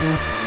Mm-hmm.